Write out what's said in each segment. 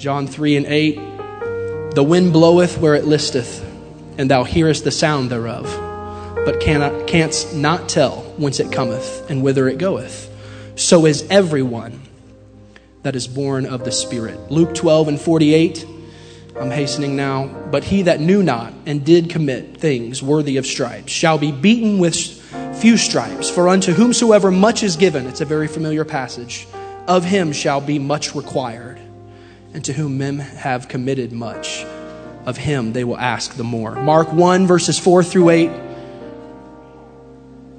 John 3 and 8 The wind bloweth where it listeth, and thou hearest the sound thereof, but cannot, canst not tell whence it cometh and whither it goeth. So is everyone that is born of the Spirit. Luke 12 and 48. I'm hastening now. But he that knew not and did commit things worthy of stripes shall be beaten with few stripes. For unto whomsoever much is given, it's a very familiar passage, of him shall be much required. And to whom men have committed much, of him they will ask the more. Mark 1, verses 4 through 8.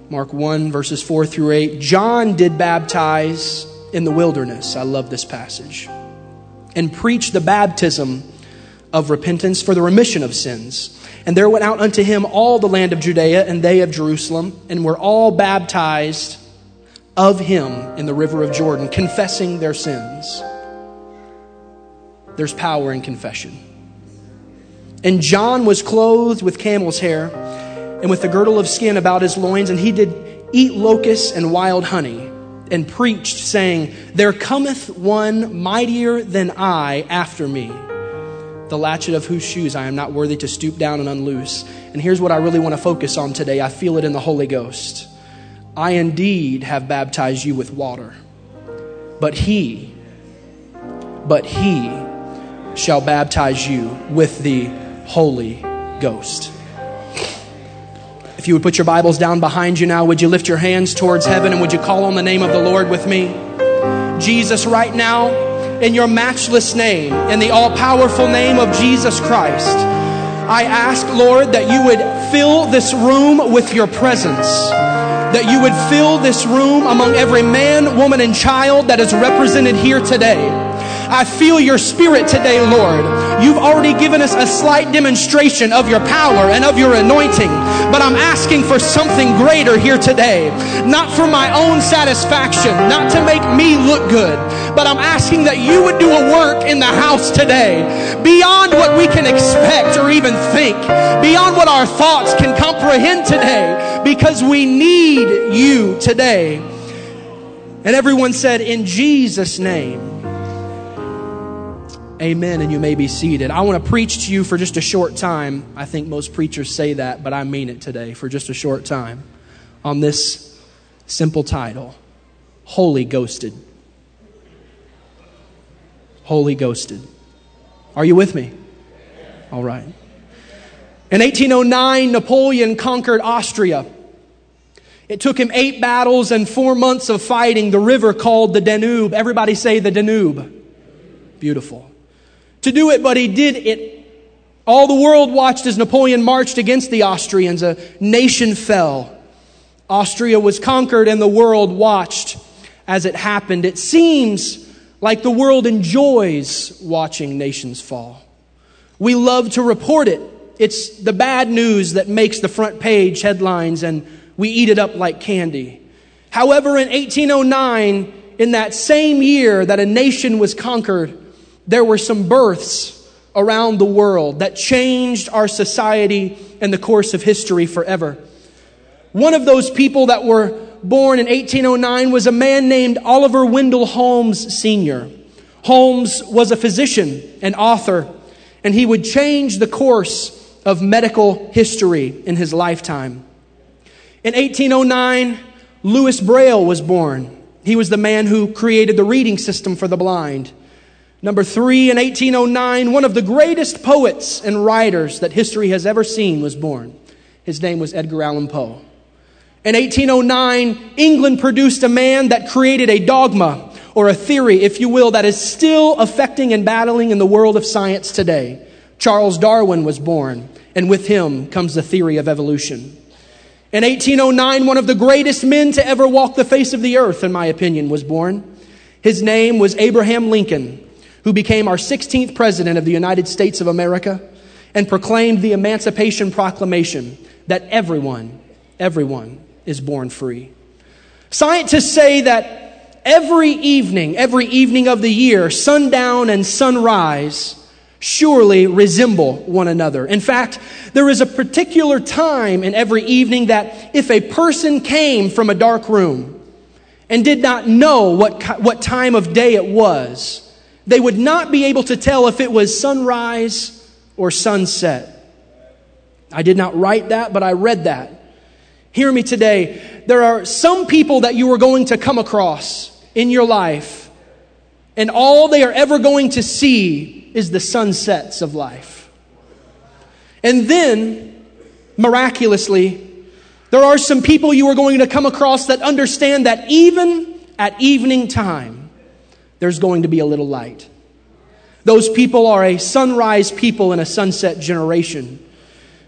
Mark 1, verses 4 through 8. John did baptize in the wilderness. I love this passage. And preached the baptism of repentance for the remission of sins. And there went out unto him all the land of Judea and they of Jerusalem, and were all baptized of him in the river of Jordan, confessing their sins. There's power in confession. And John was clothed with camel's hair and with a girdle of skin about his loins, and he did eat locusts and wild honey, and preached, saying, There cometh one mightier than I after me the latchet of whose shoes I am not worthy to stoop down and unloose. And here's what I really want to focus on today. I feel it in the Holy Ghost. I indeed have baptized you with water, but he, but he shall baptize you with the Holy Ghost. If you would put your Bibles down behind you now, would you lift your hands towards heaven and would you call on the name of the Lord with me? Jesus, right now, in your matchless name, in the all powerful name of Jesus Christ. I ask, Lord, that you would fill this room with your presence. That you would fill this room among every man, woman, and child that is represented here today. I feel your spirit today, Lord. You've already given us a slight demonstration of your power and of your anointing, but I'm asking for something greater here today. Not for my own satisfaction, not to make me look good, but I'm asking that you would do a work in the house today beyond what we can expect or even think, beyond what our thoughts can comprehend today, because we need you today. And everyone said, In Jesus' name. Amen. And you may be seated. I want to preach to you for just a short time. I think most preachers say that, but I mean it today for just a short time on this simple title Holy Ghosted. Holy Ghosted. Are you with me? All right. In 1809, Napoleon conquered Austria. It took him eight battles and four months of fighting the river called the Danube. Everybody say the Danube. Beautiful to do it, but he did it. All the world watched as Napoleon marched against the Austrians. A nation fell. Austria was conquered, and the world watched as it happened. It seems like the world enjoys watching nations fall. We love to report it. It's the bad news that makes the front page headlines, and we eat it up like candy. However, in 1809, in that same year that a nation was conquered, there were some births around the world that changed our society and the course of history forever. One of those people that were born in 1809 was a man named Oliver Wendell Holmes Sr. Holmes was a physician and author, and he would change the course of medical history in his lifetime. In 1809, Louis Braille was born. He was the man who created the reading system for the blind. Number three, in 1809, one of the greatest poets and writers that history has ever seen was born. His name was Edgar Allan Poe. In 1809, England produced a man that created a dogma or a theory, if you will, that is still affecting and battling in the world of science today. Charles Darwin was born, and with him comes the theory of evolution. In 1809, one of the greatest men to ever walk the face of the earth, in my opinion, was born. His name was Abraham Lincoln who became our 16th president of the United States of America and proclaimed the Emancipation Proclamation that everyone, everyone is born free. Scientists say that every evening, every evening of the year, sundown and sunrise surely resemble one another. In fact, there is a particular time in every evening that if a person came from a dark room and did not know what, what time of day it was, they would not be able to tell if it was sunrise or sunset. I did not write that, but I read that. Hear me today. There are some people that you are going to come across in your life, and all they are ever going to see is the sunsets of life. And then, miraculously, there are some people you are going to come across that understand that even at evening time, there's going to be a little light. Those people are a sunrise people and a sunset generation.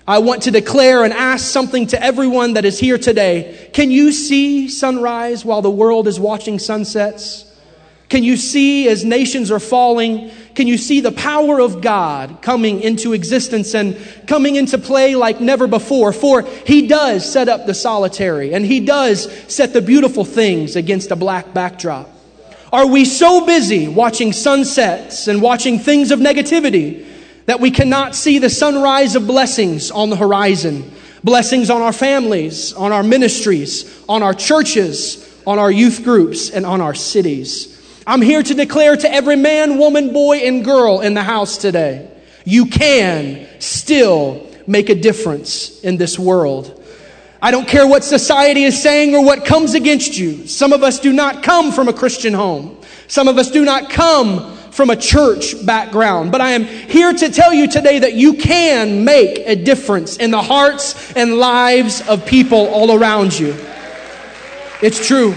I want to declare and ask something to everyone that is here today. Can you see sunrise while the world is watching sunsets? Can you see as nations are falling? Can you see the power of God coming into existence and coming into play like never before? For He does set up the solitary and He does set the beautiful things against a black backdrop. Are we so busy watching sunsets and watching things of negativity that we cannot see the sunrise of blessings on the horizon? Blessings on our families, on our ministries, on our churches, on our youth groups, and on our cities. I'm here to declare to every man, woman, boy, and girl in the house today you can still make a difference in this world. I don't care what society is saying or what comes against you. Some of us do not come from a Christian home. Some of us do not come from a church background. But I am here to tell you today that you can make a difference in the hearts and lives of people all around you. It's true.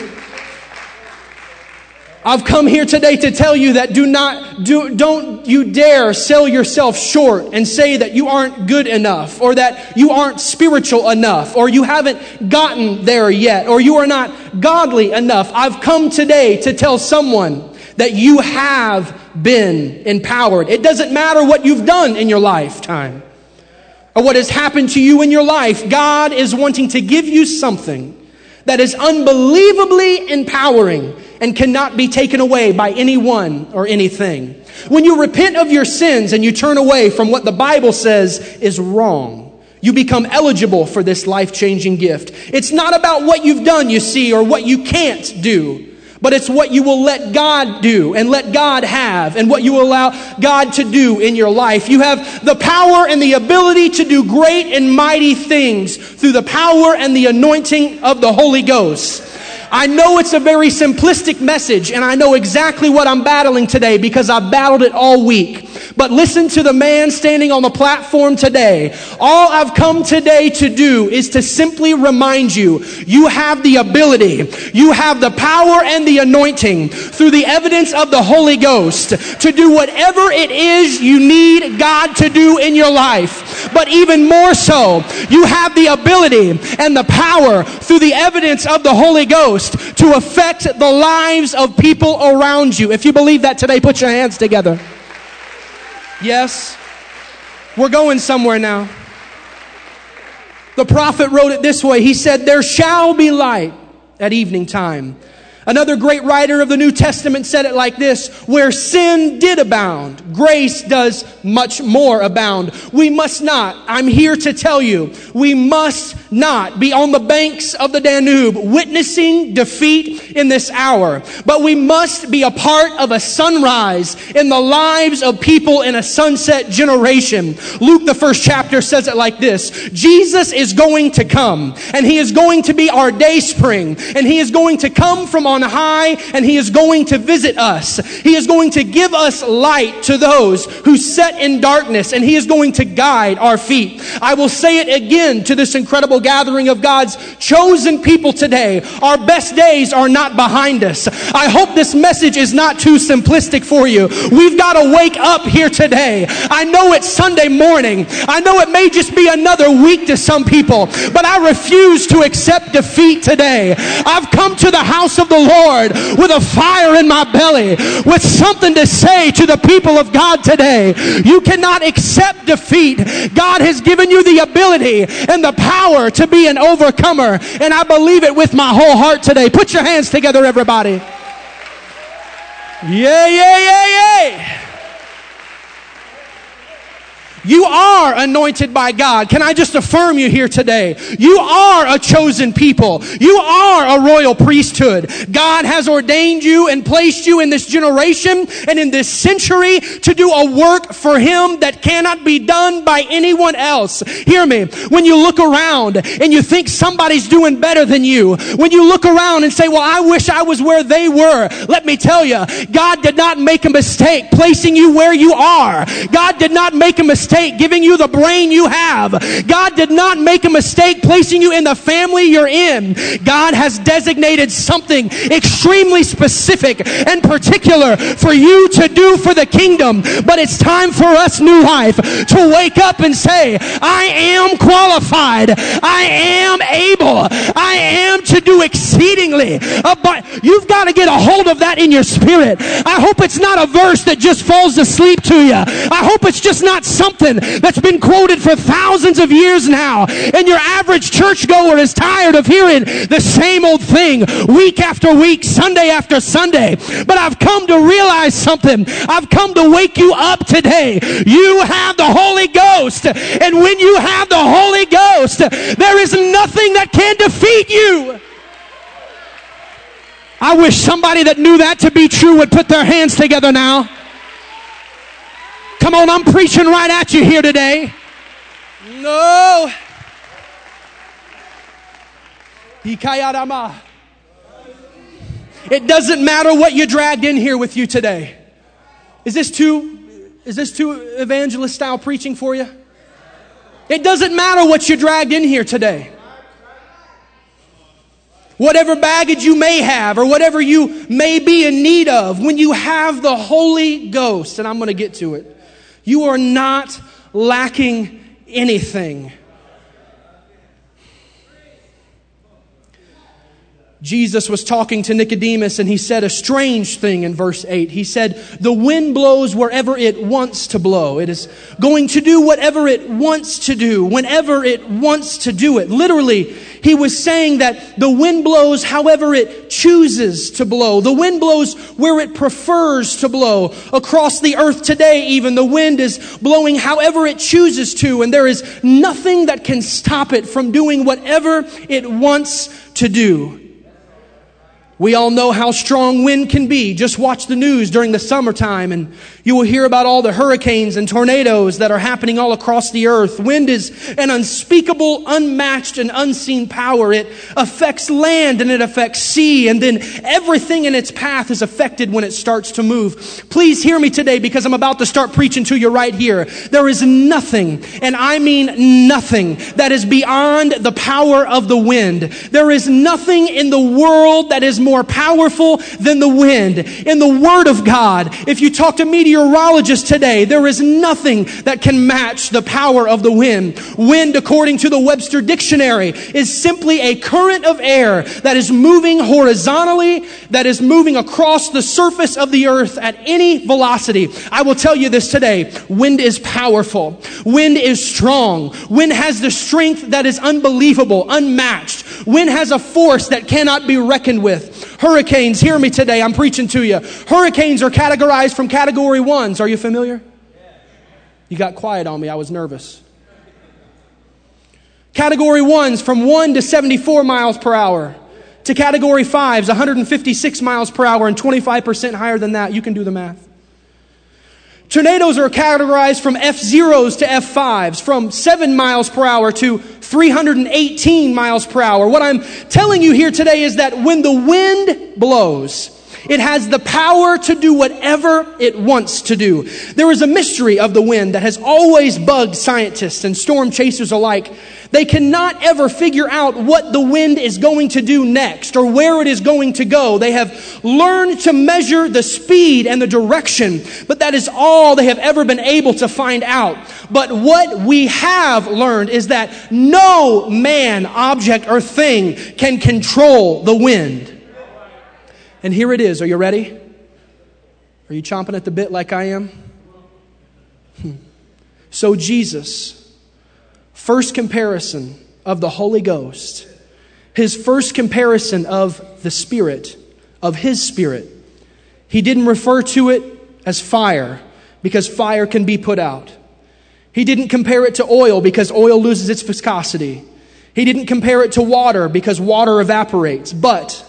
I've come here today to tell you that do not, do, don't you dare sell yourself short and say that you aren't good enough or that you aren't spiritual enough or you haven't gotten there yet or you are not godly enough. I've come today to tell someone that you have been empowered. It doesn't matter what you've done in your lifetime or what has happened to you in your life. God is wanting to give you something that is unbelievably empowering and cannot be taken away by anyone or anything. When you repent of your sins and you turn away from what the Bible says is wrong, you become eligible for this life changing gift. It's not about what you've done, you see, or what you can't do. But it's what you will let God do and let God have and what you allow God to do in your life. You have the power and the ability to do great and mighty things through the power and the anointing of the Holy Ghost. I know it's a very simplistic message, and I know exactly what I'm battling today because I've battled it all week. But listen to the man standing on the platform today. All I've come today to do is to simply remind you you have the ability, you have the power and the anointing through the evidence of the Holy Ghost to do whatever it is you need God to do in your life. But even more so, you have the ability and the power through the evidence of the Holy Ghost to affect the lives of people around you. If you believe that today, put your hands together. Yes, we're going somewhere now. The prophet wrote it this way He said, There shall be light at evening time Another great writer of the New Testament said it like this Where sin did abound, grace does much more abound. We must not, I'm here to tell you, we must not be on the banks of the Danube witnessing defeat in this hour, but we must be a part of a sunrise in the lives of people in a sunset generation. Luke, the first chapter, says it like this Jesus is going to come, and he is going to be our day spring, and he is going to come from on high and he is going to visit us. He is going to give us light to those who sit in darkness and he is going to guide our feet. I will say it again to this incredible gathering of God's chosen people today. Our best days are not behind us. I hope this message is not too simplistic for you. We've got to wake up here today. I know it's Sunday morning. I know it may just be another week to some people, but I refuse to accept defeat today. I've come to the house of the Lord with a fire in my belly, with something to say to the people of God today. You cannot accept defeat. God has given you the ability and the power to be an overcomer, and I believe it with my whole heart today. Put your hands together, everybody. Yeah, yeah, yeah, yeah. You are anointed by God. Can I just affirm you here today? You are a chosen people. You are a royal priesthood. God has ordained you and placed you in this generation and in this century to do a work for Him that cannot be done by anyone else. Hear me. When you look around and you think somebody's doing better than you, when you look around and say, well, I wish I was where they were, let me tell you, God did not make a mistake placing you where you are. God did not make a mistake giving you the brain you have. God did not make a mistake placing you in the family you're in. God has designated something extremely specific and particular for you to do for the kingdom. But it's time for us, New Life, to wake up and say, I am qualified. I am able. I am to do exceedingly. But you've got to get a hold of that in your spirit. I hope it's not a verse that just falls asleep to you. I hope it's just not something that's been quoted for thousands of years now. And your average churchgoer is tired of hearing the same old thing week after week, Sunday after Sunday. But I've come to realize something. I've come to wake you up today. You have the Holy Ghost. And when you have the Holy Ghost, there is nothing that can defeat you. I wish somebody that knew that to be true would put their hands together now. Come on, I'm preaching right at you here today. No. It doesn't matter what you dragged in here with you today. Is this too is this too evangelist style preaching for you? It doesn't matter what you dragged in here today. Whatever baggage you may have or whatever you may be in need of, when you have the Holy Ghost, and I'm going to get to it, you are not lacking anything. Jesus was talking to Nicodemus and he said a strange thing in verse 8. He said, The wind blows wherever it wants to blow. It is going to do whatever it wants to do, whenever it wants to do it. Literally, he was saying that the wind blows however it chooses to blow. The wind blows where it prefers to blow. Across the earth today, even, the wind is blowing however it chooses to, and there is nothing that can stop it from doing whatever it wants to do. We all know how strong wind can be. Just watch the news during the summertime and you will hear about all the hurricanes and tornadoes that are happening all across the earth. Wind is an unspeakable, unmatched, and unseen power. It affects land and it affects sea and then everything in its path is affected when it starts to move. Please hear me today because I'm about to start preaching to you right here. There is nothing, and I mean nothing, that is beyond the power of the wind. There is nothing in the world that is more powerful than the wind. In the Word of God, if you talk to meteorologists today, there is nothing that can match the power of the wind. Wind, according to the Webster Dictionary, is simply a current of air that is moving horizontally, that is moving across the surface of the earth at any velocity. I will tell you this today. Wind is powerful. Wind is strong. Wind has the strength that is unbelievable, unmatched. Wind has a force that cannot be reckoned with. Hurricanes, hear me today, I'm preaching to you. Hurricanes are categorized from category ones. Are you familiar? You got quiet on me, I was nervous. Category ones from 1 to 74 miles per hour. To category fives, 156 miles per hour and 25% higher than that. You can do the math. Tornadoes are categorized from F0s to F5s, from 7 miles per hour to 318 miles per hour. What I'm telling you here today is that when the wind blows, it has the power to do whatever it wants to do. There is a mystery of the wind that has always bugged scientists and storm chasers alike. They cannot ever figure out what the wind is going to do next or where it is going to go. They have learned to measure the speed and the direction, but that is all they have ever been able to find out. But what we have learned is that no man, object, or thing can control the wind. And here it is. Are you ready? Are you chomping at the bit like I am? Hmm. So, Jesus first comparison of the Holy Ghost, his first comparison of the Spirit, of his Spirit, he didn't refer to it as fire because fire can be put out. He didn't compare it to oil because oil loses its viscosity. He didn't compare it to water because water evaporates. But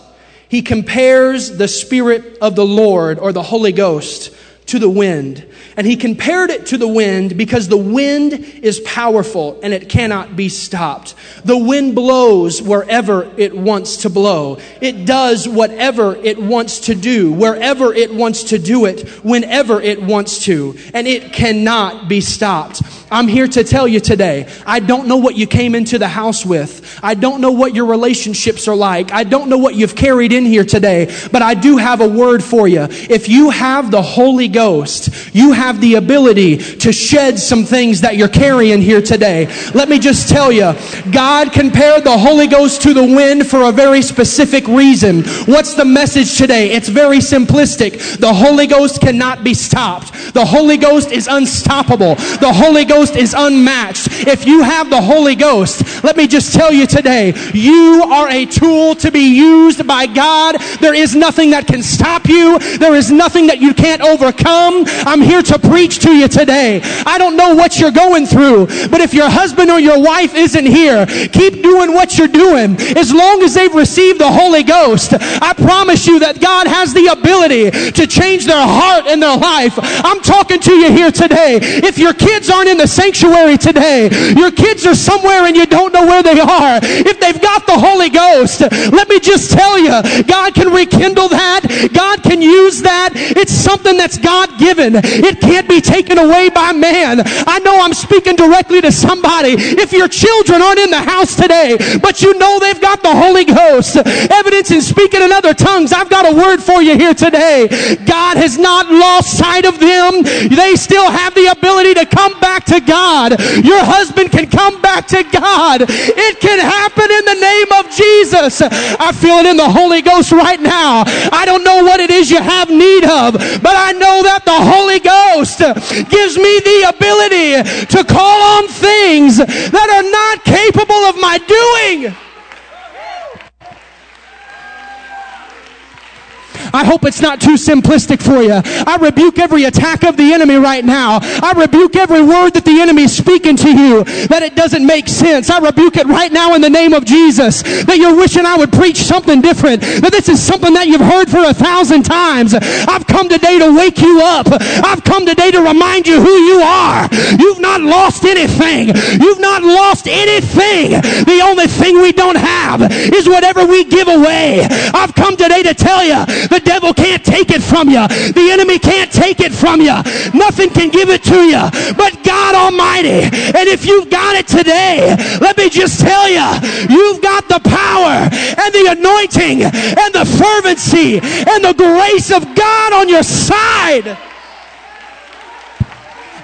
he compares the Spirit of the Lord or the Holy Ghost to the wind. And he compared it to the wind because the wind is powerful and it cannot be stopped. The wind blows wherever it wants to blow. It does whatever it wants to do, wherever it wants to do it, whenever it wants to. And it cannot be stopped. I'm here to tell you today, I don't know what you came into the house with. I don't know what your relationships are like. I don't know what you've carried in here today, but I do have a word for you. If you have the Holy Ghost, you have the ability to shed some things that you're carrying here today. Let me just tell you, God compared the Holy Ghost to the wind for a very specific reason. What's the message today? It's very simplistic. The Holy Ghost cannot be stopped. The Holy Ghost is unstoppable. The Holy Ghost Ghost is unmatched. If you have the Holy Ghost, let me just tell you today, you are a tool to be used by God. There is nothing that can stop you. There is nothing that you can't overcome. I'm here to preach to you today. I don't know what you're going through, but if your husband or your wife isn't here, keep doing what you're doing. As long as they've received the Holy Ghost, I promise you that God has the ability to change their heart and their life. I'm talking to you here today. If your kids aren't in the sanctuary today, your kids are somewhere and you don't know where they are. If they've got the Holy Ghost, let me just tell you, God can rekindle that. God can use that. It's something that's God given. It can't be taken away by man. I know I'm speaking directly to somebody. If your children aren't in the house today, but you know they've got the Holy Ghost, evidence in speaking in other tongues, I've got a word for you here today. God has not lost sight of them. They still have the ability to come back God. Your husband can come back to God. It can happen in the name of Jesus. I feel it in the Holy Ghost right now. I don't know what it is you have need of, but I know that the Holy Ghost gives me the ability to call on things that are not capable of my doing. I hope it's not too simplistic for you. I rebuke every attack of the enemy right now. I rebuke every word that the enemy is speaking to you that it doesn't make sense. I rebuke it right now in the name of Jesus that you're wishing I would preach something different. That this is something that you've heard for a thousand times. I've come today to wake you up. I've come today to remind you who you are. You've not lost anything. You've not lost anything. The only thing we don't have is whatever we give away. I've come today to tell you the devil can't take it from you. The enemy can't take it from you. Nothing can give it to you but God Almighty. And if you've got it today, let me just tell you, you've got the power and the anointing and the fervency and the grace of God on your side.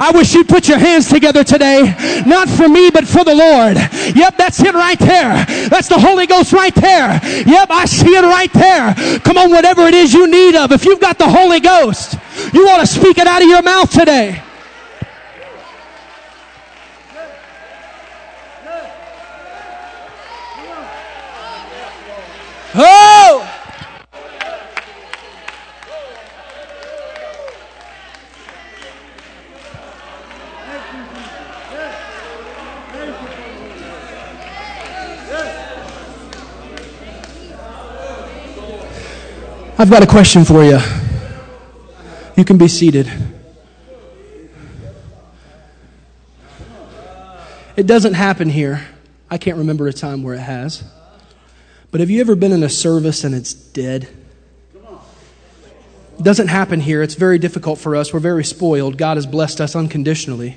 I wish you'd put your hands together today, not for me, but for the Lord. Yep, that's it right there. That's the Holy Ghost right there. Yep, I see it right there. Come on, whatever it is you need of, if you've got the Holy Ghost, you want to speak it out of your mouth today. Oh! I've got a question for you. You can be seated. It doesn't happen here. I can't remember a time where it has. But have you ever been in a service and it's dead? It doesn't happen here. It's very difficult for us. We're very spoiled. God has blessed us unconditionally.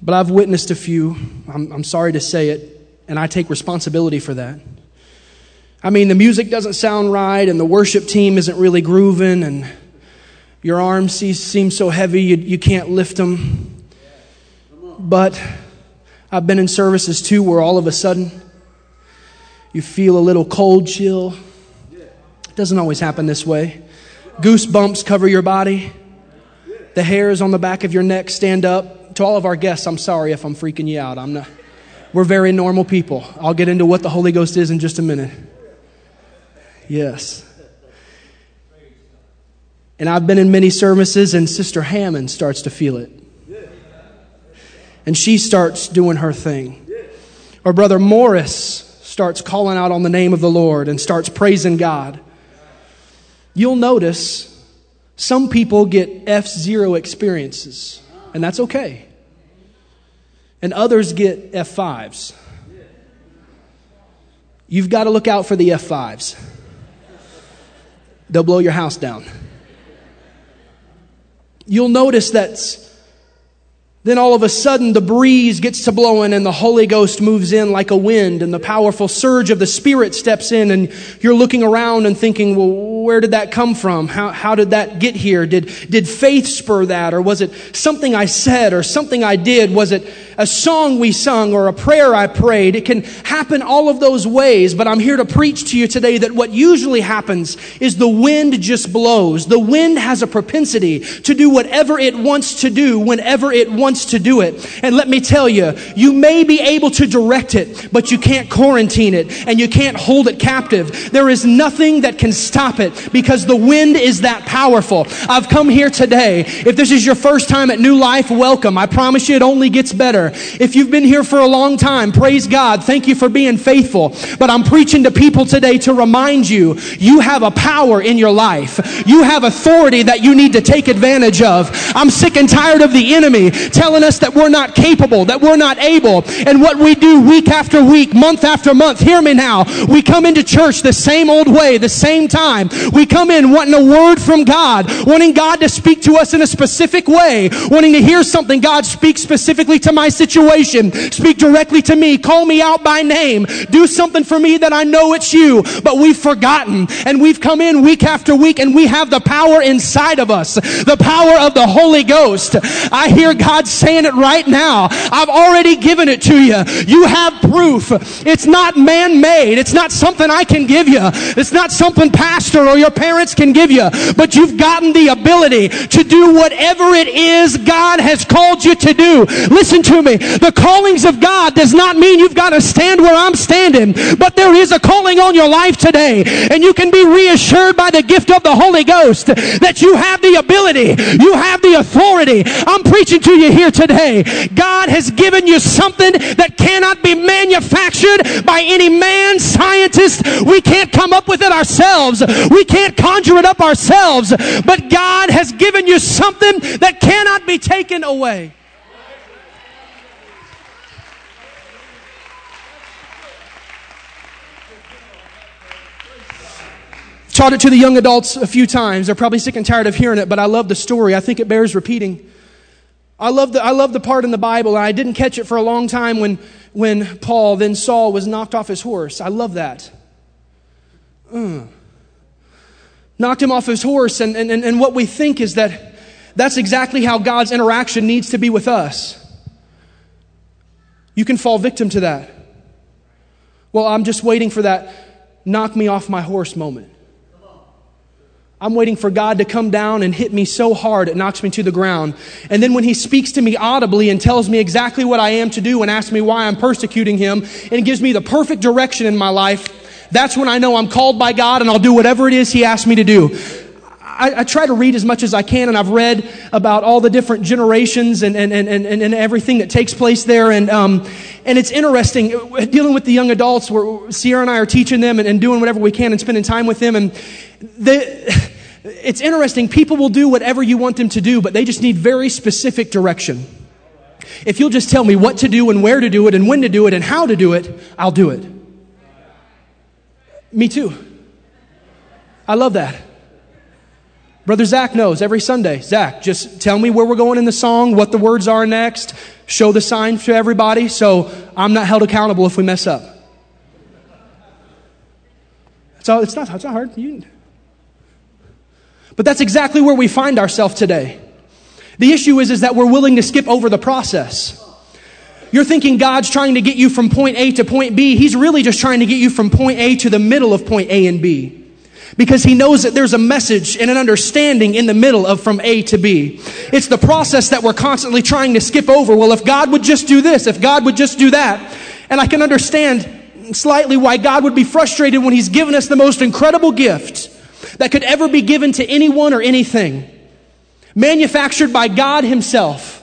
But I've witnessed a few. I'm, I'm sorry to say it, and I take responsibility for that. I mean, the music doesn't sound right, and the worship team isn't really grooving, and your arms seem so heavy you, you can't lift them. But I've been in services too where all of a sudden you feel a little cold chill. It doesn't always happen this way. Goosebumps cover your body. The hairs on the back of your neck stand up. To all of our guests, I'm sorry if I'm freaking you out. I'm not. We're very normal people. I'll get into what the Holy Ghost is in just a minute. Yes. And I've been in many services, and Sister Hammond starts to feel it. and she starts doing her thing. Or Brother Morris starts calling out on the name of the Lord and starts praising God. You'll notice some people get F zero experiences, and that's okay. And others get F5s. You've got to look out for the F5s. They'll blow your house down. You'll notice that then all of a sudden the breeze gets to blowing and the Holy Ghost moves in like a wind and the powerful surge of the Spirit steps in and you're looking around and thinking, well, where did that come from? How, how did that get here? Did, did faith spur that? Or was it something I said or something I did? Was it a song we sung or a prayer I prayed? It can happen all of those ways, but I'm here to preach to you today that what usually happens is the wind just blows. The wind has a propensity to do whatever it wants to do whenever it wants to do it. And let me tell you, you may be able to direct it, but you can't quarantine it and you can't hold it captive. There is nothing that can stop it because the wind is that powerful. I've come here today. If this is your first time at New Life, welcome. I promise you it only gets better. If you've been here for a long time, praise God. Thank you for being faithful. But I'm preaching to people today to remind you, you have a power in your life. You have authority that you need to take advantage of. I'm sick and tired of the enemy telling us that we're not capable, that we're not able. And what we do week after week, month after month, hear me now. We come into church the same old way, the same time. We come in wanting a word from God, wanting God to speak to us in a specific way, wanting to hear something. God speak specifically to my situation, speak directly to me, call me out by name, do something for me that I know it's you. But we've forgotten and we've come in week after week and we have the power inside of us, the power of the Holy Ghost. I hear God saying it right now. I've already given it to you. You have proof. It's not man made. It's not something I can give you. It's not something pastor or your parents can give you. But you've gotten the ability to do whatever it is God has called you to do. Listen to me. The callings of God does not mean you've got to stand where I'm standing, but there is a calling on your life today. And you can be reassured by the gift of the Holy Ghost that you have the ability. You have the authority. I'm preaching to you here today. God has given you something that cannot be manufactured by any man scientist. We can't come up with it ourselves. We can't conjure it up ourselves. But God has given you something that cannot be taken away. Taught it to the young adults a few times. They're probably sick and tired of hearing it, but I love the story. I think it bears repeating. I love the, I love the part in the Bible, and I didn't catch it for a long time when, when Paul, then Saul, was knocked off his horse. I love that. Uh. Knocked him off his horse, and, and, and what we think is that that's exactly how God's interaction needs to be with us. You can fall victim to that. Well, I'm just waiting for that knock me off my horse moment. I'm waiting for God to come down and hit me so hard it knocks me to the ground. And then when He speaks to me audibly and tells me exactly what I am to do and asks me why I'm persecuting Him and gives me the perfect direction in my life, that's when I know I'm called by God and I'll do whatever it is He asks me to do. I, I, try to read as much as I can, and I've read about all the different generations and, and, and, and, and everything that takes place there. And, um, and it's interesting dealing with the young adults where Sierra and I are teaching them and, and doing whatever we can and spending time with them. And the, it's interesting. People will do whatever you want them to do, but they just need very specific direction. If you'll just tell me what to do and where to do it and when to do it and how to do it, I'll do it. Me too. I love that. Brother Zach knows every Sunday. Zach, just tell me where we're going in the song, what the words are next, show the sign to everybody so I'm not held accountable if we mess up. So it's not, it's not hard. You, but that's exactly where we find ourselves today. The issue is, is that we're willing to skip over the process. You're thinking God's trying to get you from point A to point B. He's really just trying to get you from point A to the middle of point A and B because he knows that there's a message and an understanding in the middle of from A to B. It's the process that we're constantly trying to skip over. Well, if God would just do this, if God would just do that, and I can understand slightly why God would be frustrated when he's given us the most incredible gift that could ever be given to anyone or anything, manufactured by God himself.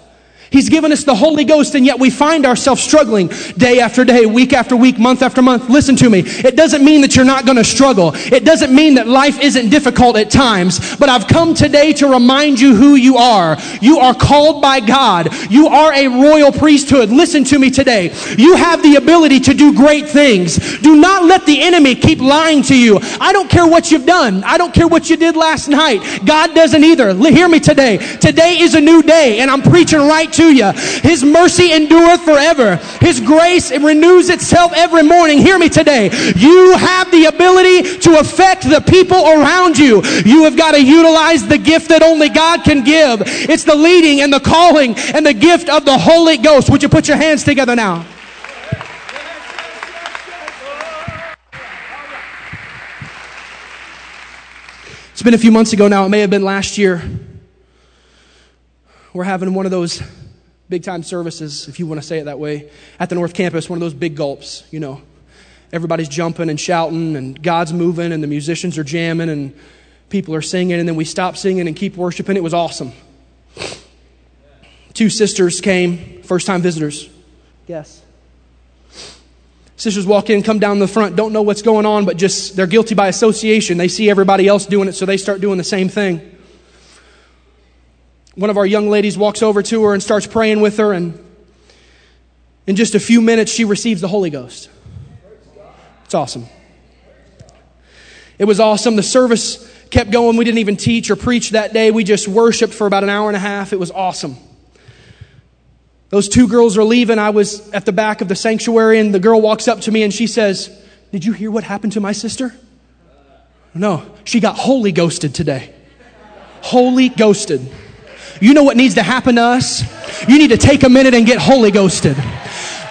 He's given us the Holy Ghost, and yet we find ourselves struggling day after day, week after week, month after month. Listen to me. It doesn't mean that you're not going to struggle. It doesn't mean that life isn't difficult at times. But I've come today to remind you who you are. You are called by God. You are a royal priesthood. Listen to me today. You have the ability to do great things. Do not let the enemy keep lying to you. I don't care what you've done. I don't care what you did last night. God doesn't either. Hear me today. Today is a new day, and I'm preaching right to you. His mercy endureth forever. His grace it renews itself every morning. Hear me today. You have the ability to affect the people around you. You have got to utilize the gift that only God can give. It's the leading and the calling and the gift of the Holy Ghost. Would you put your hands together now? It's been a few months ago now. It may have been last year. We're having one of those big time services, if you want to say it that way, at the North Campus, one of those big gulps, you know. Everybody's jumping and shouting, and God's moving, and the musicians are jamming, and people are singing, and then we stop singing and keep worshiping. It was awesome. Two sisters came, first time visitors. Yes. Sisters walk in, come down the front, don't know what's going on, but just they're guilty by association. They see everybody else doing it, so they start doing the same thing one of our young ladies walks over to her and starts praying with her, and in just a few minutes, she receives the Holy Ghost. It's awesome. It was awesome. The service kept going. We didn't even teach or preach that day. We just worshiped for about an hour and a half. It was awesome. Those two girls are leaving. I was at the back of the sanctuary, and the girl walks up to me and she says, Did you hear what happened to my sister? No, she got holy ghosted today. Holy ghosted. You know what needs to happen to us? You need to take a minute and get Holy Ghosted.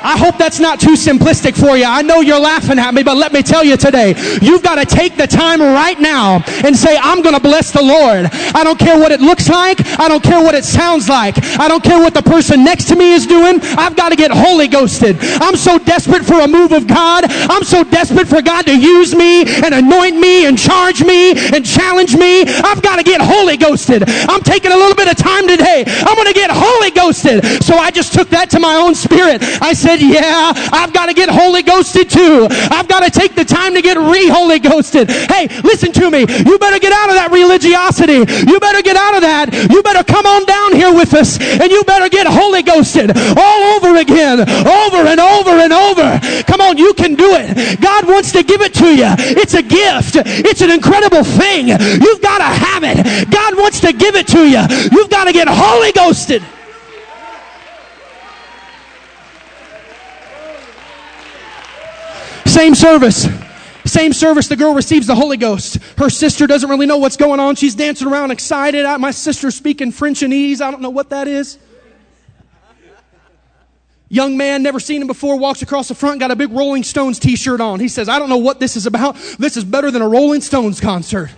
I hope that's not too simplistic for you. I know you're laughing at me, but let me tell you today, you've got to take the time right now and say, I'm going to bless the Lord. I don't care what it looks like. I don't care what it sounds like. I don't care what the person next to me is doing. I've got to get Holy Ghosted. I'm so desperate for a move of God. I'm so desperate for God to use me and anoint me and charge me and challenge me. I've got to get Holy Ghosted. I'm taking a little bit of time today. I'm going to get Holy Ghosted. So I just took that to my own spirit. I said, said, Yeah, I've got to get Holy Ghosted too. I've got to take the time to get re Holy Ghosted. Hey, listen to me. You better get out of that religiosity. You better get out of that. You better come on down here with us and you better get Holy Ghosted all over again, over and over and over. Come on, you can do it. God wants to give it to you. It's a gift, it's an incredible thing. You've got to have it. God wants to give it to you. You've got to get Holy Ghosted. Same service. Same service, the girl receives the Holy Ghost. Her sister doesn't really know what's going on. She's dancing around excited. My sister's speaking Frenchanese. I don't know what that is. Young man, never seen him before, walks across the front, got a big Rolling Stones t shirt on. He says, I don't know what this is about. This is better than a Rolling Stones concert.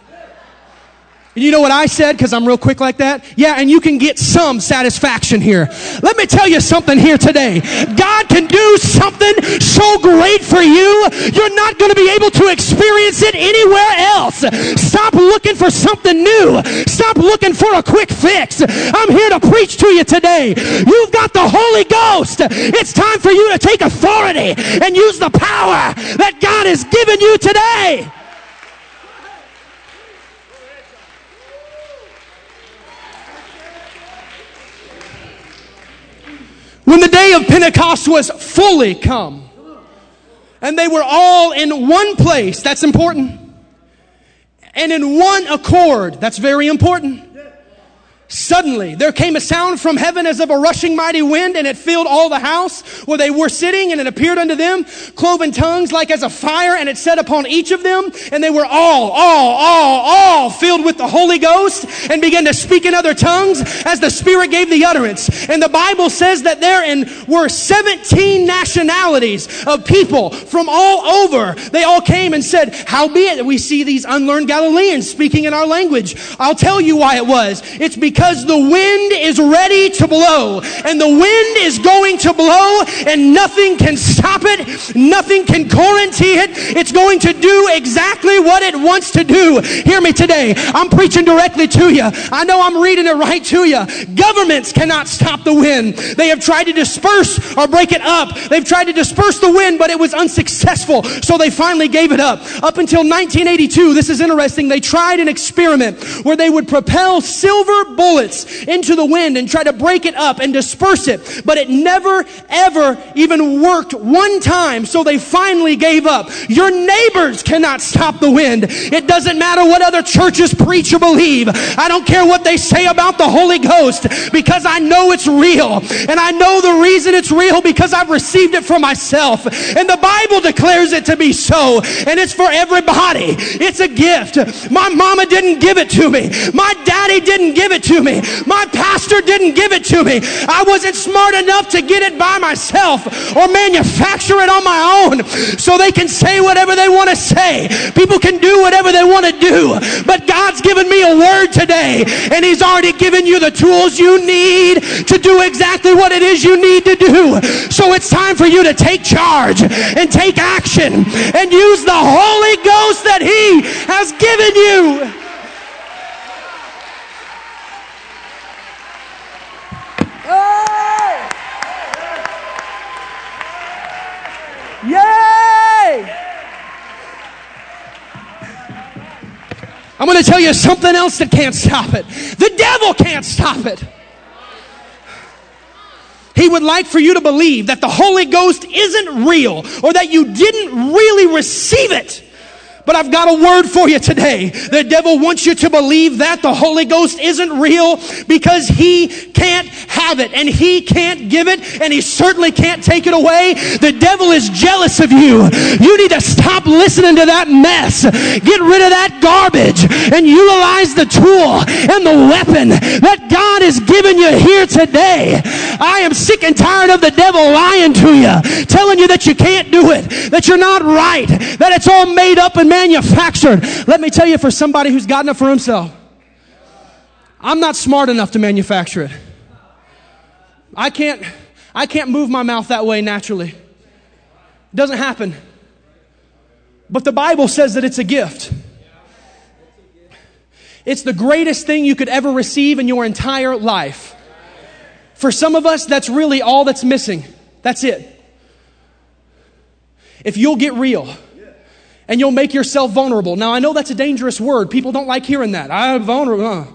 And you know what I said? Because I'm real quick like that. Yeah, and you can get some satisfaction here. Let me tell you something here today. God can do something so great for you, you're not going to be able to experience it anywhere else. Stop looking for something new. Stop looking for a quick fix. I'm here to preach to you today. You've got the Holy Ghost. It's time for you to take authority and use the power that God has given you today. When the day of Pentecost was fully come, and they were all in one place, that's important, and in one accord, that's very important. Suddenly, there came a sound from heaven as of a rushing mighty wind, and it filled all the house where they were sitting, and it appeared unto them cloven tongues like as a fire, and it set upon each of them, and they were all, all, all, all filled with the Holy Ghost, and began to speak in other tongues as the Spirit gave the utterance. And the Bible says that therein were 17 nationalities of people from all over. They all came and said, Howbeit we see these unlearned Galileans speaking in our language. I'll tell you why it was. It's because because the wind is ready to blow and the wind is going to blow and nothing can stop it. Nothing can quarantine it. It's going to do exactly what it wants to do. Hear me today. I'm preaching directly to you. I know I'm reading it right to you. Governments cannot stop the wind. They have tried to disperse or break it up. They've tried to disperse the wind, but it was unsuccessful. So they finally gave it up. Up until 1982, this is interesting. They tried an experiment where they would propel silver bullets into the wind and try to break it up and disperse it. But it never, ever even worked one time. So they finally gave up. Your neighbors cannot stop the wind. It doesn't matter what other churches preach or believe. I don't care what they say about the Holy Ghost because I know it's real. And I know the reason it's real because I've received it for myself. And the Bible declares it to be so. And it's for everybody. It's a gift. My mama didn't give it to me. My daddy didn't give it to me. My pastor didn't give it to me. I wasn't smart enough to get it by myself or manufacture it on my own so they can say whatever they want to say. People can do whatever they want to do. But God's given me a word today and He's already given you the tools you need to do exactly what it is you need to do. So it's time for you to take charge and take action and use the Holy Ghost that He has given you. I'm going to tell you something else that can't stop it. The devil can't stop it. He would like for you to believe that the Holy Ghost isn't real or that you didn't really receive it. But I've got a word for you today. The devil wants you to believe that the Holy Ghost isn't real because he can't have it and he can't give it and he certainly can't take it away. The devil is jealous of you. You need to stop listening to that mess. Get rid of that garbage and utilize the tool and the weapon that God has given you here today. I am sick and tired of the devil lying to you, telling you that you can't do it, that you're not right, that it's all made up and manufactured. Let me tell you, for somebody who's gotten it for himself, I'm not smart enough to manufacture it. I can't, I can't move my mouth that way naturally. It doesn't happen. But the Bible says that it's a gift. It's the greatest thing you could ever receive in your entire life. For some of us, that's really all that's missing. That's it. If you'll get real, and you'll make yourself vulnerable. Now, I know that's a dangerous word. People don't like hearing that. I'm vulnerable. Uh.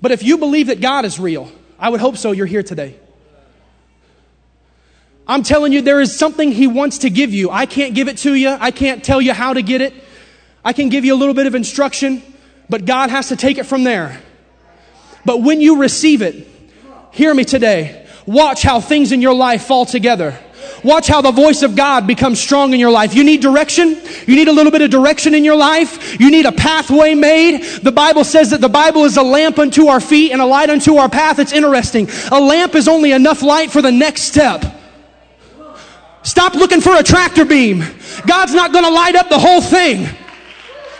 But if you believe that God is real, I would hope so you're here today. I'm telling you, there is something He wants to give you. I can't give it to you. I can't tell you how to get it. I can give you a little bit of instruction, but God has to take it from there. But when you receive it, hear me today. Watch how things in your life fall together. Watch how the voice of God becomes strong in your life. You need direction. You need a little bit of direction in your life. You need a pathway made. The Bible says that the Bible is a lamp unto our feet and a light unto our path. It's interesting. A lamp is only enough light for the next step. Stop looking for a tractor beam. God's not going to light up the whole thing.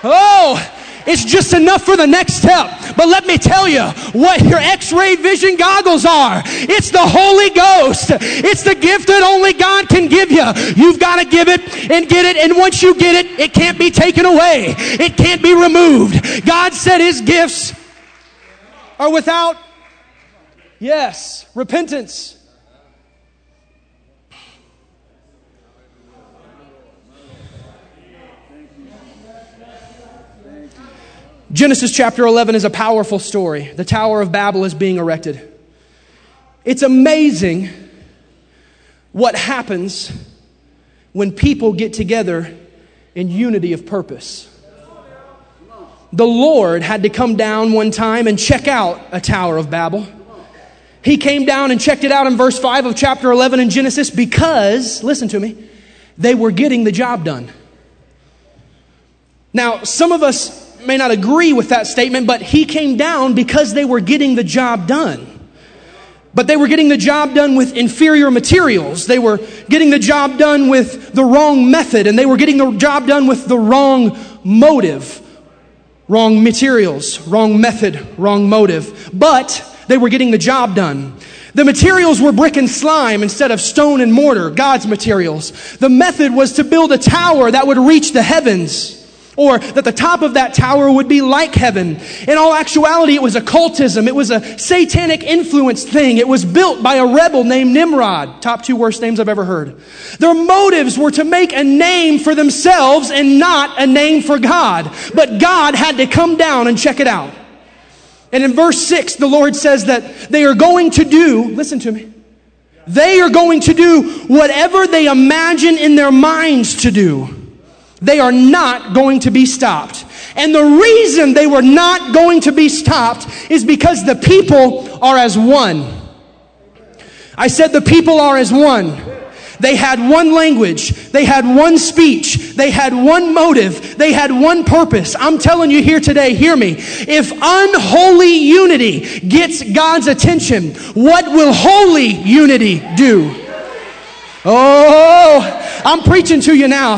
Oh, it's just enough for the next step. But let me tell you what your x-ray vision goggles are. It's the Holy Ghost. It's the gift that only God can give you. You've got to give it and get it. And once you get it, it can't be taken away. It can't be removed. God said his gifts are without, yes, repentance. Genesis chapter 11 is a powerful story. The Tower of Babel is being erected. It's amazing what happens when people get together in unity of purpose. The Lord had to come down one time and check out a Tower of Babel. He came down and checked it out in verse 5 of chapter 11 in Genesis because, listen to me, they were getting the job done. Now, some of us may not agree with that statement, but he came down because they were getting the job done. But they were getting the job done with inferior materials. They were getting the job done with the wrong method, and they were getting the job done with the wrong motive. wrong materials, wrong method, wrong motive, but they were getting the job done. The materials were brick and slime instead of stone and mortar, God's materials. The method was to build a tower that would reach the heavens or that the top of that tower would be like heaven. In all actuality, it was occultism. It was a satanic influence thing. It was built by a rebel named Nimrod. Top two worst names I've ever heard. Their motives were to make a name for themselves and not a name for God. But God had to come down and check it out. And in verse 6, the Lord says that they are going to do, listen to me, they are going to do whatever they imagine in their minds to do. They are not going to be stopped. And the reason they were not going to be stopped is because the people are as one. I said the people are as one. They had one language. They had one speech. They had one motive. They had one purpose. I'm telling you here today, hear me. If unholy unity gets God's attention, what will holy unity do? Oh, I'm preaching to you now.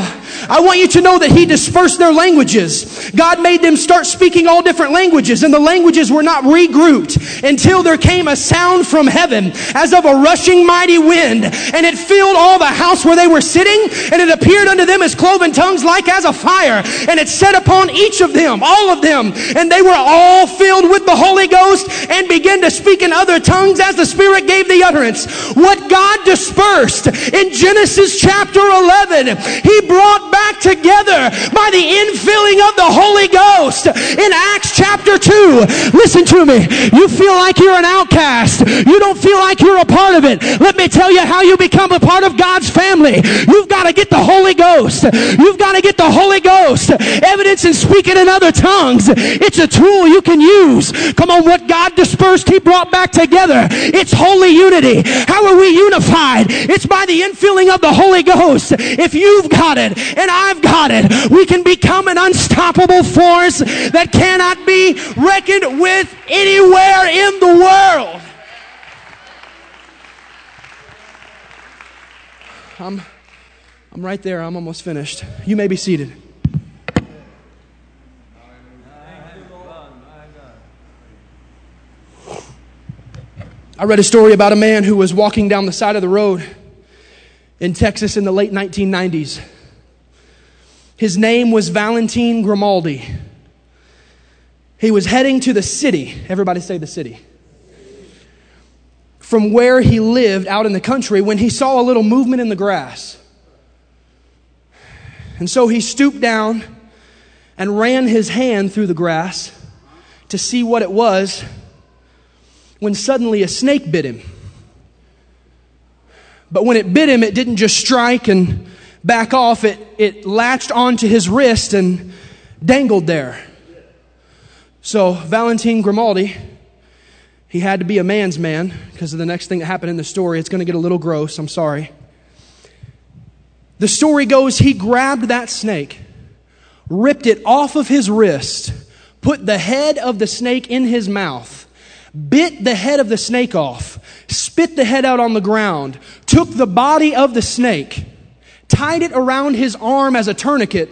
I want you to know that He dispersed their languages. God made them start speaking all different languages, and the languages were not regrouped until there came a sound from heaven as of a rushing mighty wind, and it filled all the house where they were sitting, and it appeared unto them as cloven tongues like as a fire, and it set upon each of them, all of them, and they were all filled with the Holy Ghost and began to speak in other tongues as the Spirit gave the utterance. What God dispersed in Genesis chapter 11, He brought back together by the infilling of the Holy Ghost. In Acts chapter 2, listen to me. You feel like you're an outcast. You don't feel like you're a part of it. Let me tell you how you become a part of God's family. You've got to get the Holy Ghost. You've got to get the Holy Ghost. Evidence in speaking in other tongues. It's a tool you can use. Come on, what God dispersed, He brought back together. It's holy unity. How are we unified? It's by the infilling of the Holy Ghost. If you've got it and I've got it. We can become an unstoppable force that cannot be reckoned with anywhere in the world. I'm, I'm right there. I'm almost finished. You may be seated. I read a story about a man who was walking down the side of the road in Texas in the late 1990s. His name was Valentin Grimaldi. He was heading to the city. Everybody say the city. From where he lived out in the country when he saw a little movement in the grass. And so he stooped down and ran his hand through the grass to see what it was when suddenly a snake bit him. But when it bit him, it didn't just strike and back off, it, it latched onto his wrist and dangled there. So, Valentin Grimaldi, he had to be a man's man because of the next thing that happened in the story. It's going to get a little gross. I'm sorry. The story goes he grabbed that snake, ripped it off of his wrist, put the head of the snake in his mouth, bit the head of the snake off, spit the head out on the ground, took the body of the snake, tied it around his arm as a tourniquet,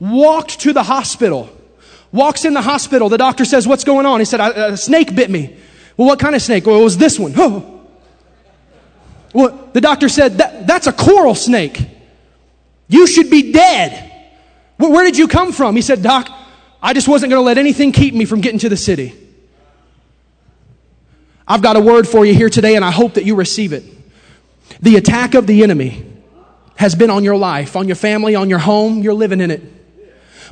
walked to the hospital. Walks in the hospital. The doctor says, What's going on? He said, A snake bit me. Well, what kind of snake? Well, it was this one. Oh. Well, the doctor said, that, That's a coral snake. You should be dead. Where, where did you come from? He said, Doc, I just wasn't going to let anything keep me from getting to the city. I've got a word for you here today, and I hope that you receive it. The attack of the enemy has been on your life, on your family, on your home. You're living in it.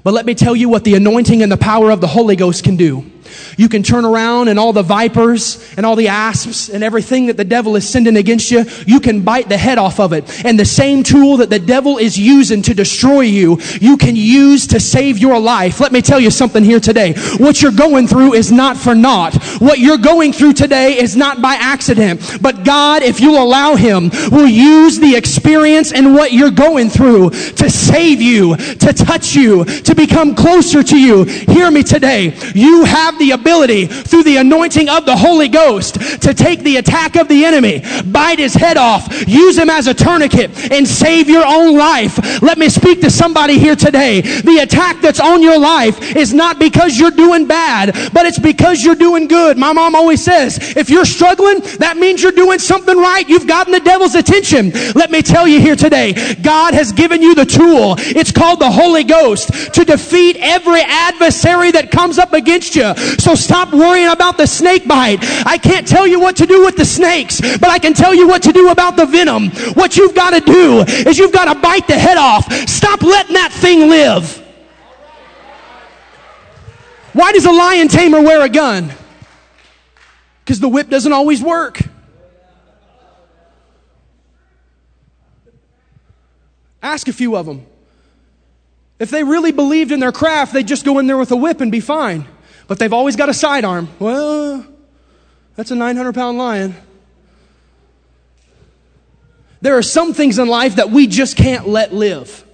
But let me tell you what the anointing and the power of the Holy Ghost can do. You can turn around and all the vipers and all the asps and everything that the devil is sending against you, you can bite the head off of it. And the same tool that the devil is using to destroy you, you can use to save your life. Let me tell you something here today. What you're going through is not for naught. What you're going through today is not by accident. But God, if you'll allow Him, will use the experience and what you're going through to save you, to touch you, to become closer to you. Hear me today. You have the the ability through the anointing of the Holy Ghost to take the attack of the enemy, bite his head off, use him as a tourniquet, and save your own life. Let me speak to somebody here today. The attack that's on your life is not because you're doing bad, but it's because you're doing good. My mom always says, if you're struggling, that means you're doing something right. You've gotten the devil's attention. Let me tell you here today, God has given you the tool. It's called the Holy Ghost to defeat every adversary that comes up against you. So stop worrying about the snake bite. I can't tell you what to do with the snakes, but I can tell you what to do about the venom. What you've got to do is you've got to bite the head off. Stop letting that thing live. Why does a lion tamer wear a gun? Because the whip doesn't always work. Ask a few of them. If they really believed in their craft, they'd just go in there with a whip and be fine. But they've always got a sidearm. Well, that's a 900 pound lion. There are some things in life that we just can't let live.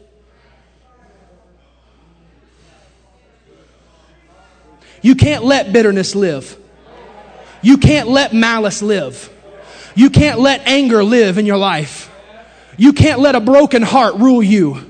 You can't let bitterness live. You can't let malice live. You can't let anger live in your life. You can't let a broken heart rule you.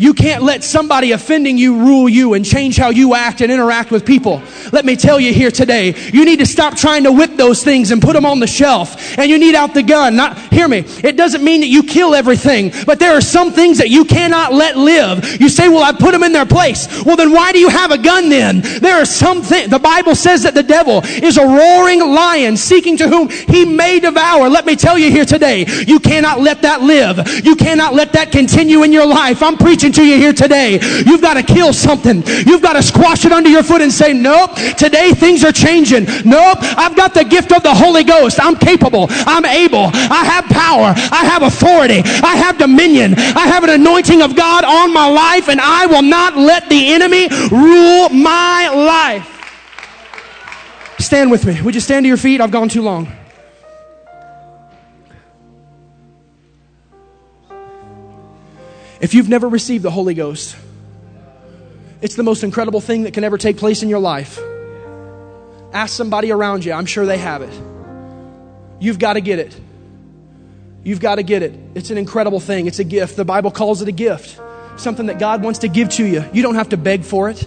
You can't let somebody offending you rule you and change how you act and interact with people. Let me tell you here today, you need to stop trying to whip those things and put them on the shelf. And you need out the gun. Not, hear me. It doesn't mean that you kill everything, but there are some things that you cannot let live. You say, well, I put them in their place. Well, then why do you have a gun then? There are some things, the Bible says that the devil is a roaring lion seeking to whom he may devour. Let me tell you here today, you cannot let that live. You cannot let that continue in your life. I'm preaching to you here today. You've got to kill something. You've got to squash it under your foot and say, nope, today things are changing. Nope, I've got the gift of the Holy Ghost. I'm capable. I'm able. I have power. I have authority. I have dominion. I have an anointing of God on my life and I will not let the enemy rule my life. Stand with me. Would you stand to your feet? I've gone too long. If you've never received the Holy Ghost, it's the most incredible thing that can ever take place in your life. Ask somebody around you, I'm sure they have it. You've got to get it. You've got to get it. It's an incredible thing. It's a gift. The Bible calls it a gift, something that God wants to give to you. You don't have to beg for it.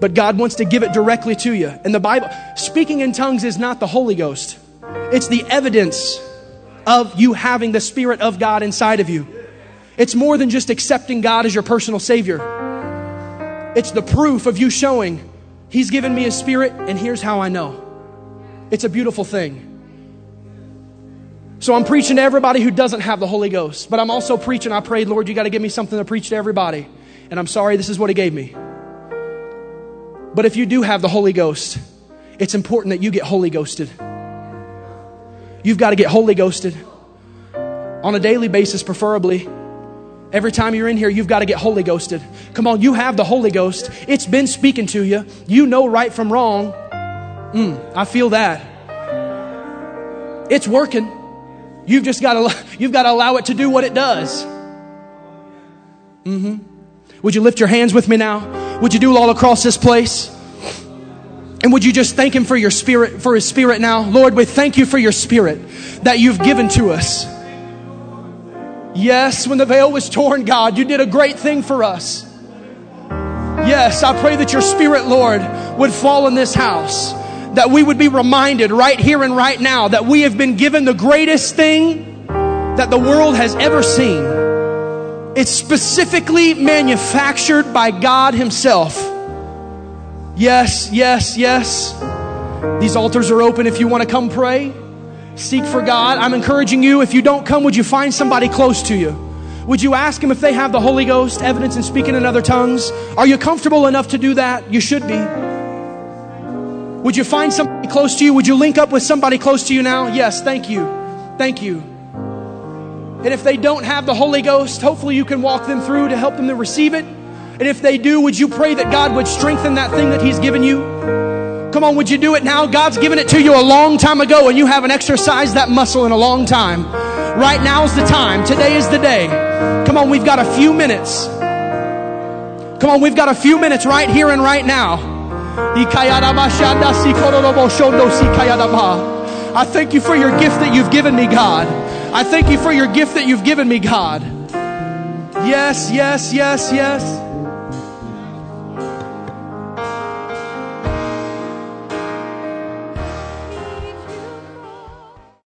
But God wants to give it directly to you. And the Bible, speaking in tongues is not the Holy Ghost, it's the evidence of you having the Spirit of God inside of you. It's more than just accepting God as your personal Savior. It's the proof of you showing, He's given me a Spirit, and here's how I know. It's a beautiful thing. So I'm preaching to everybody who doesn't have the Holy Ghost, but I'm also preaching. I prayed, Lord, you got to give me something to preach to everybody. And I'm sorry, this is what He gave me. But if you do have the Holy Ghost, it's important that you get Holy Ghosted. You've got to get Holy Ghosted on a daily basis, preferably. Every time you're in here, you've got to get Holy Ghosted. Come on, you have the Holy Ghost. It's been speaking to you. You know right from wrong. Mm, I feel that. It's working. You've just got to you've got to allow it to do what it does. Mm-hmm. Would you lift your hands with me now? Would you do all across this place? And would you just thank him for your spirit, for his spirit now? Lord, we thank you for your spirit that you've given to us. Yes, when the veil was torn, God, you did a great thing for us. Yes, I pray that your spirit, Lord, would fall in this house. That we would be reminded right here and right now that we have been given the greatest thing that the world has ever seen. It's specifically manufactured by God Himself Yes, yes, yes. These altars are open if you want to come pray. Seek for God. I'm encouraging you, if you don't come, would you find somebody close to you? Would you ask them if they have the Holy Ghost, evidence in speaking in other tongues? Are you comfortable enough to do that? You should be. Would you find somebody close to you? Would you link up with somebody close to you now? Yes, thank you. Thank you. And if they don't have the Holy Ghost, hopefully you can walk them through to help them to receive it. And if they do, would you pray that God would strengthen that thing that He's given you? Come on, would you do it now? God's given it to you a long time ago, and you haven't exercised that muscle in a long time. Right now is the time. Today is the day. Come on, we've got a few minutes. Come on, we've got a few minutes right here and right now. I thank you for your gift that you've given me, God. I thank you for your gift that you've given me, God. Yes, yes, yes, yes.